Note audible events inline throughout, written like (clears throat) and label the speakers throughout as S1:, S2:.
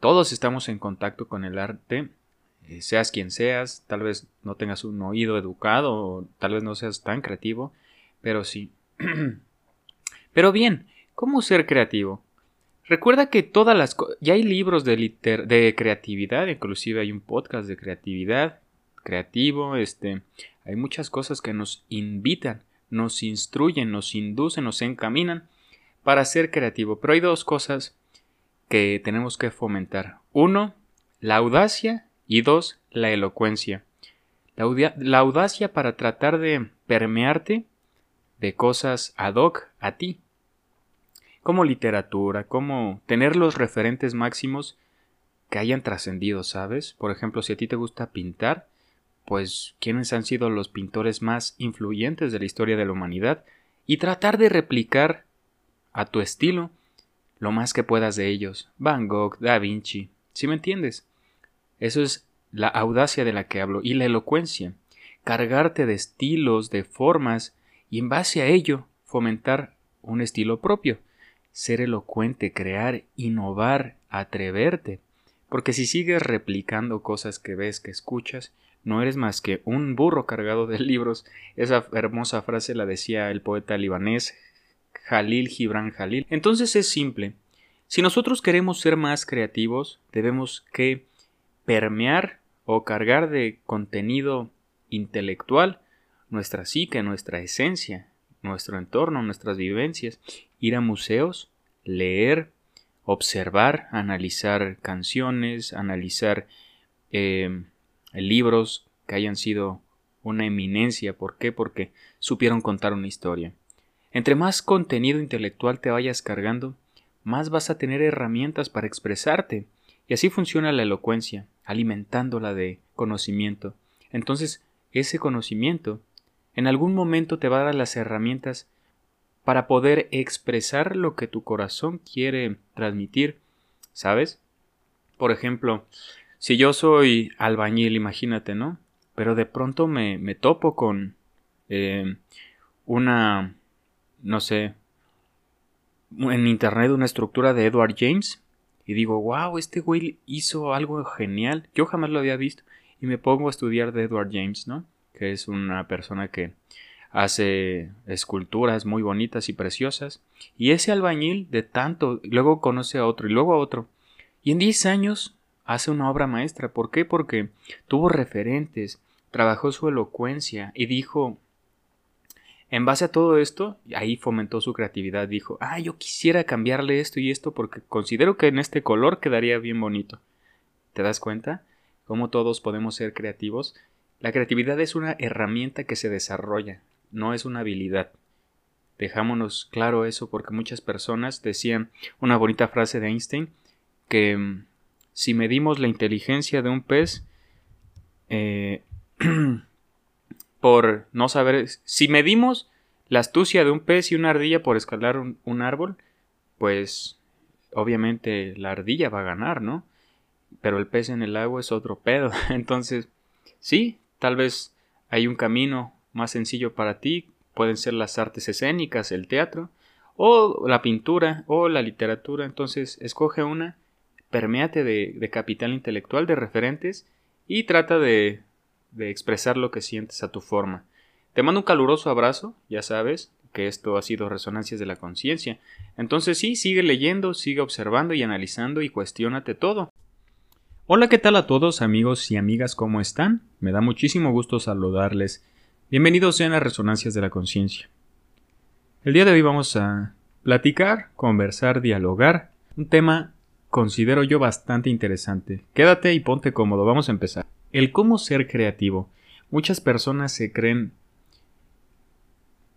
S1: Todos estamos en contacto con el arte, eh, seas quien seas, tal vez no tengas un oído educado, o tal vez no seas tan creativo, pero sí. (clears throat) pero bien, ¿cómo ser creativo? Recuerda que todas las ya hay libros de, de creatividad, inclusive hay un podcast de creatividad, creativo, este, hay muchas cosas que nos invitan, nos instruyen, nos inducen, nos encaminan para ser creativo. Pero hay dos cosas que tenemos que fomentar. Uno, la audacia y dos, la elocuencia. La, la audacia para tratar de permearte de cosas ad hoc a ti como literatura, como tener los referentes máximos que hayan trascendido, ¿sabes? Por ejemplo, si a ti te gusta pintar, pues quiénes han sido los pintores más influyentes de la historia de la humanidad y tratar de replicar a tu estilo lo más que puedas de ellos. Van Gogh, Da Vinci, ¿sí me entiendes? Eso es la audacia de la que hablo y la elocuencia, cargarte de estilos, de formas y en base a ello fomentar un estilo propio ser elocuente, crear, innovar, atreverte. Porque si sigues replicando cosas que ves, que escuchas, no eres más que un burro cargado de (laughs) libros. Esa hermosa frase la decía el poeta libanés Jalil Gibran Jalil. Entonces es simple. Si nosotros queremos ser más creativos, debemos que permear o cargar de contenido intelectual nuestra psique, nuestra esencia, nuestro entorno, nuestras vivencias, ir a museos, leer, observar, analizar canciones, analizar em, libros que hayan sido una eminencia. ¿Por qué? Porque supieron contar una historia. Entre más contenido intelectual te vayas cargando, más vas a tener herramientas para expresarte. Y así funciona la elocuencia, alimentándola de conocimiento. Entonces, ese conocimiento en algún momento te va a dar las herramientas para poder expresar lo que tu corazón quiere transmitir, ¿sabes? Por ejemplo, si yo soy albañil, imagínate, ¿no? Pero de pronto me, me topo con eh, una, no sé, en internet una estructura de Edward James y digo, wow, este güey hizo algo genial, yo jamás lo había visto y me pongo a estudiar de Edward James, ¿no? que es una persona que hace esculturas muy bonitas y preciosas. Y ese albañil de tanto, luego conoce a otro y luego a otro. Y en 10 años hace una obra maestra. ¿Por qué? Porque tuvo referentes, trabajó su elocuencia y dijo, en base a todo esto, ahí fomentó su creatividad. Dijo, ah, yo quisiera cambiarle esto y esto porque considero que en este color quedaría bien bonito. ¿Te das cuenta? Cómo todos podemos ser creativos la creatividad es una herramienta que se desarrolla, no es una habilidad. Dejámonos claro eso porque muchas personas decían una bonita frase de Einstein que mm, si medimos la inteligencia de un pez eh, por no saber, si medimos la astucia de un pez y una ardilla por escalar un, árbol, pues obviamente la ardilla va a ganar, ¿no? Pero el pez en el agua es otro pedo. (laughs) Entonces, sí, Tal vez hay un camino más sencillo para ti, pueden ser las artes escénicas, el teatro, o la pintura, o la literatura. Entonces, escoge una, permeate de, capital intelectual, de referentes, y trata de, de expresar lo que sientes a tu forma. Te mando un caluroso abrazo, ya sabes que esto ha sido Resonancias de la Conciencia. Entonces sí, sigue leyendo, sigue observando y analizando y cuestiónate todo. Hola, ¿qué tal a todos amigos y amigas? ¿Cómo están? Me da muchísimo gusto saludarles. Bienvenidos sean a Resonancias de la Conciencia. El día de hoy vamos a platicar, conversar, dialogar, un tema considero yo bastante interesante. Quédate y ponte cómodo, vamos a empezar. El cómo ser creativo. Muchas personas se creen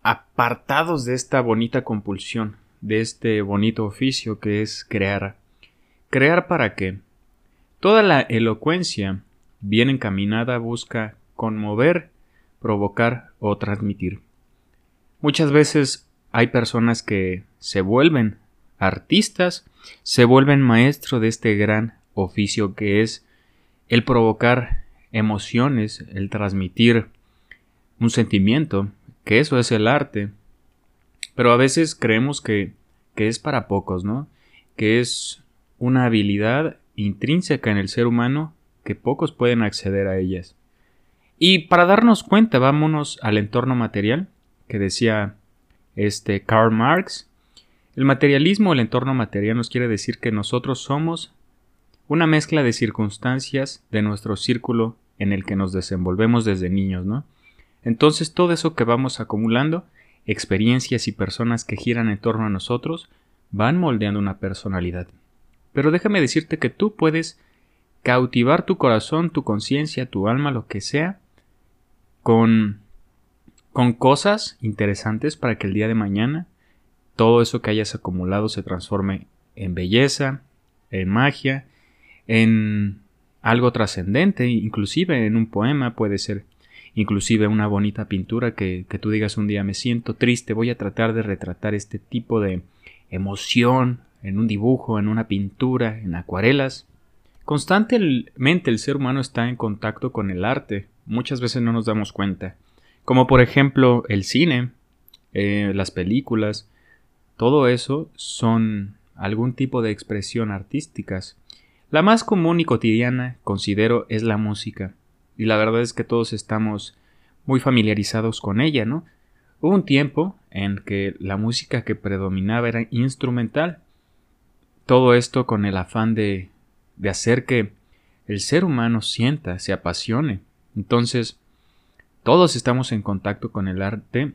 S1: apartados de esta bonita compulsión, de este bonito oficio que es crear. ¿Crear para qué? Toda la elocuencia bien encaminada busca conmover, provocar o transmitir. Muchas veces hay personas que se vuelven artistas, se vuelven maestros de este gran oficio que es el provocar emociones, el transmitir un sentimiento, que eso es el arte. Pero a veces creemos que, que es para pocos, ¿no? Que es una habilidad intrínseca en el ser humano que pocos pueden acceder a ellas. Y para darnos cuenta, vámonos al entorno material, que decía este Karl Marx. El materialismo, el entorno material, nos quiere decir que nosotros somos una mezcla de circunstancias de nuestro círculo en el que nos desenvolvemos desde niños, ¿no? Entonces todo eso que vamos acumulando, experiencias y personas que giran en torno a nosotros, van moldeando una personalidad. Pero déjame decirte que tú puedes cautivar tu corazón, tu conciencia, tu alma, lo que sea, con, con cosas interesantes para que el día de mañana todo eso que hayas acumulado se transforme en belleza, en magia, en algo trascendente, inclusive en un poema puede ser, inclusive una bonita pintura que, que tú digas un día me siento triste, voy a tratar de retratar este tipo de emoción en un dibujo, en una pintura, en acuarelas. Constantemente el ser humano está en contacto con el arte, muchas veces no nos damos cuenta, como por ejemplo el cine, eh, las películas, todo eso son algún tipo de expresión artísticas. La más común y cotidiana, considero, es la música, y la verdad es que todos estamos muy familiarizados con ella, ¿no? Hubo un tiempo en que la música que predominaba era instrumental, todo esto con el afán de de hacer que el ser humano sienta, se apasione. Entonces, todos estamos en contacto con el arte